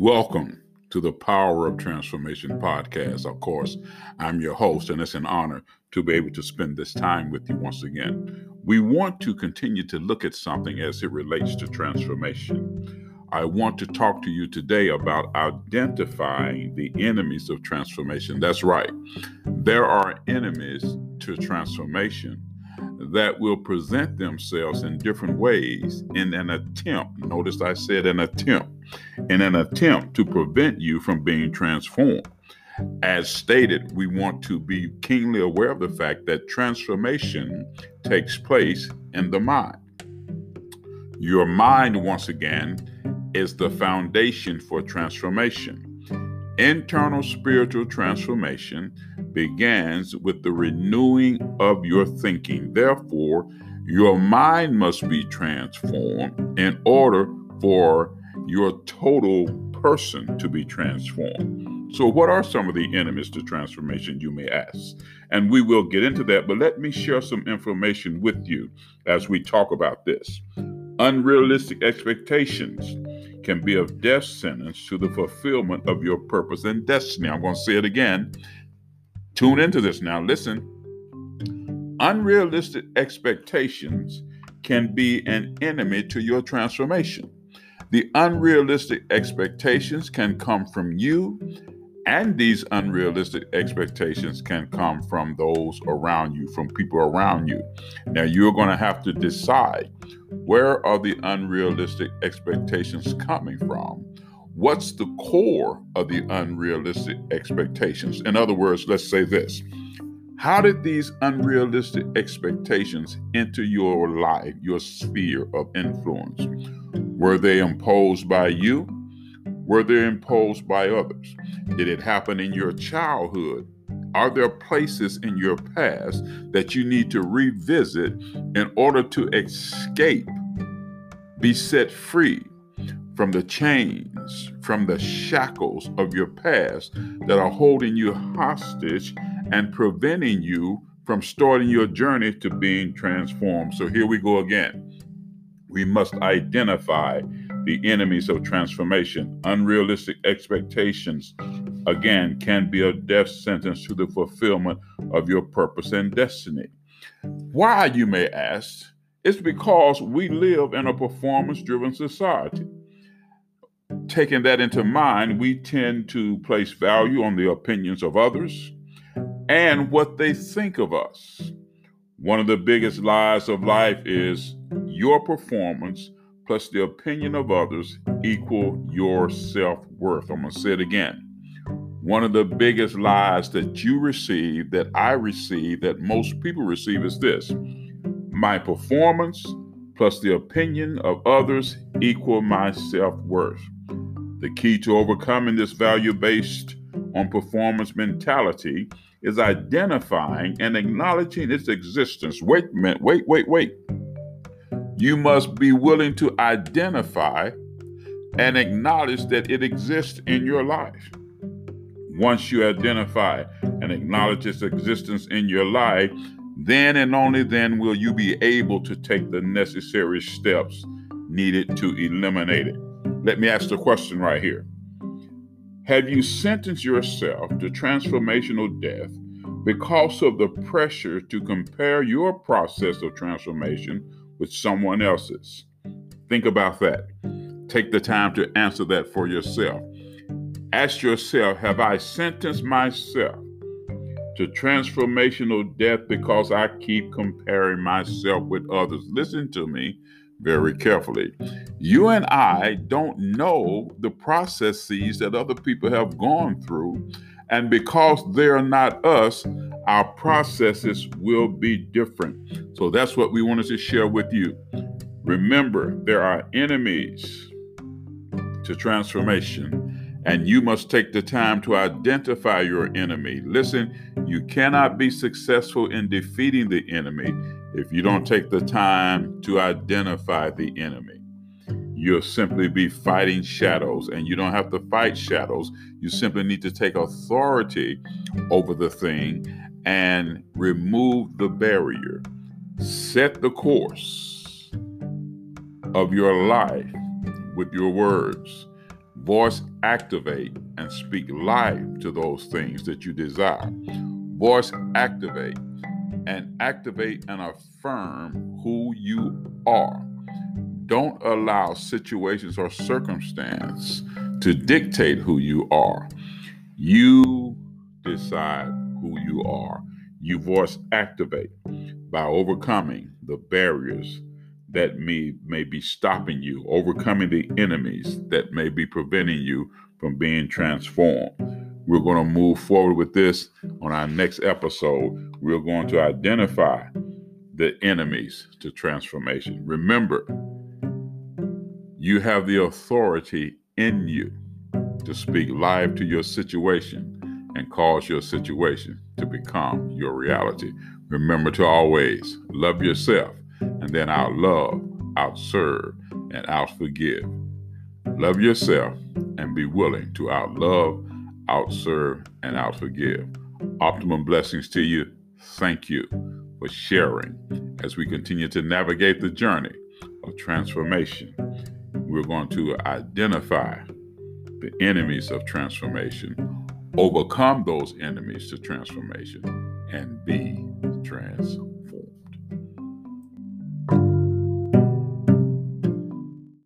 Welcome to the Power of Transformation podcast. Of course, I'm your host, and it's an honor to be able to spend this time with you once again. We want to continue to look at something as it relates to transformation. I want to talk to you today about identifying the enemies of transformation. That's right, there are enemies to transformation that will present themselves in different ways in an attempt. Notice I said an attempt, in an attempt to prevent you from being transformed. As stated, we want to be keenly aware of the fact that transformation takes place in the mind. Your mind, once again, is the foundation for transformation. Internal spiritual transformation begins with the renewing of your thinking. Therefore, your mind must be transformed in order for your total person to be transformed. So, what are some of the enemies to transformation, you may ask? And we will get into that, but let me share some information with you as we talk about this. Unrealistic expectations can be a death sentence to the fulfillment of your purpose and destiny. I'm going to say it again. Tune into this now. Listen. Unrealistic expectations can be an enemy to your transformation. The unrealistic expectations can come from you, and these unrealistic expectations can come from those around you, from people around you. Now, you're going to have to decide where are the unrealistic expectations coming from? What's the core of the unrealistic expectations? In other words, let's say this How did these unrealistic expectations enter your life, your sphere of influence? Were they imposed by you? Were they imposed by others? Did it happen in your childhood? Are there places in your past that you need to revisit in order to escape, be set free from the chains, from the shackles of your past that are holding you hostage and preventing you from starting your journey to being transformed? So here we go again. We must identify the enemies of transformation. Unrealistic expectations, again, can be a death sentence to the fulfillment of your purpose and destiny. Why, you may ask, it's because we live in a performance driven society. Taking that into mind, we tend to place value on the opinions of others and what they think of us. One of the biggest lies of life is your performance plus the opinion of others equal your self worth. I'm going to say it again. One of the biggest lies that you receive, that I receive, that most people receive is this my performance plus the opinion of others equal my self worth. The key to overcoming this value based on performance mentality is identifying and acknowledging its existence. Wait wait, wait, wait. You must be willing to identify and acknowledge that it exists in your life. Once you identify and acknowledge its existence in your life, then and only then will you be able to take the necessary steps needed to eliminate it. Let me ask the question right here Have you sentenced yourself to transformational death because of the pressure to compare your process of transformation with someone else's? Think about that. Take the time to answer that for yourself. Ask yourself Have I sentenced myself to transformational death because I keep comparing myself with others? Listen to me very carefully. You and I don't know the processes that other people have gone through. And because they're not us, our processes will be different. So that's what we wanted to share with you. Remember, there are enemies to transformation, and you must take the time to identify your enemy. Listen, you cannot be successful in defeating the enemy if you don't take the time to identify the enemy. You'll simply be fighting shadows, and you don't have to fight shadows. You simply need to take authority over the thing and remove the barrier. Set the course of your life with your words. Voice activate and speak life to those things that you desire. Voice activate and activate and affirm who you are. Don't allow situations or circumstance to dictate who you are. You decide who you are. You voice activate by overcoming the barriers that may, may be stopping you, overcoming the enemies that may be preventing you from being transformed. We're going to move forward with this on our next episode. We're going to identify the enemies to transformation. Remember, you have the authority in you to speak live to your situation and cause your situation to become your reality. Remember to always love yourself and then out love, out serve, and out forgive. Love yourself and be willing to out love, out serve, and out forgive. Optimum blessings to you. Thank you for sharing as we continue to navigate the journey of transformation. We're going to identify the enemies of transformation, overcome those enemies to transformation, and be transformed.